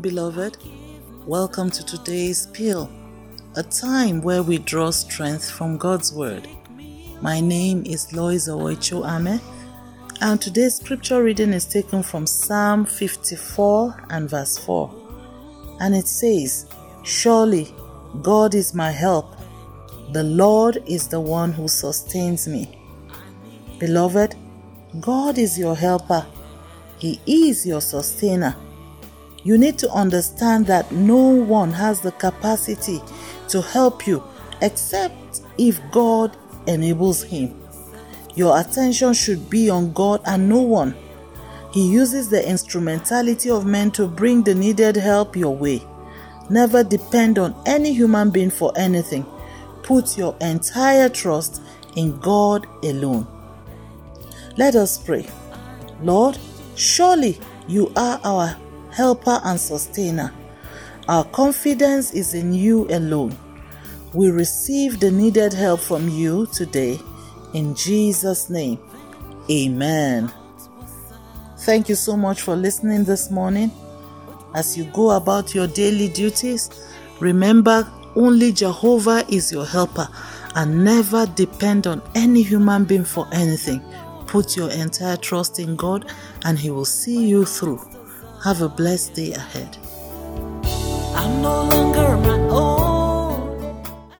beloved. Welcome to today's Pill, a time where we draw strength from God's Word. My name is Lois Owecho Ame, and today's scripture reading is taken from Psalm 54 and verse 4. And it says, Surely God is my help, the Lord is the one who sustains me. Beloved, God is your helper, He is your sustainer. You need to understand that no one has the capacity to help you except if God enables him. Your attention should be on God and no one. He uses the instrumentality of men to bring the needed help your way. Never depend on any human being for anything. Put your entire trust in God alone. Let us pray. Lord, surely you are our helper and sustainer. Our confidence is in you alone. We receive the needed help from you today. In Jesus' name, amen. Thank you so much for listening this morning. As you go about your daily duties, remember only Jehovah is your helper and never depend on any human being for anything. Put your entire trust in God and He will see you through. Have a blessed day ahead.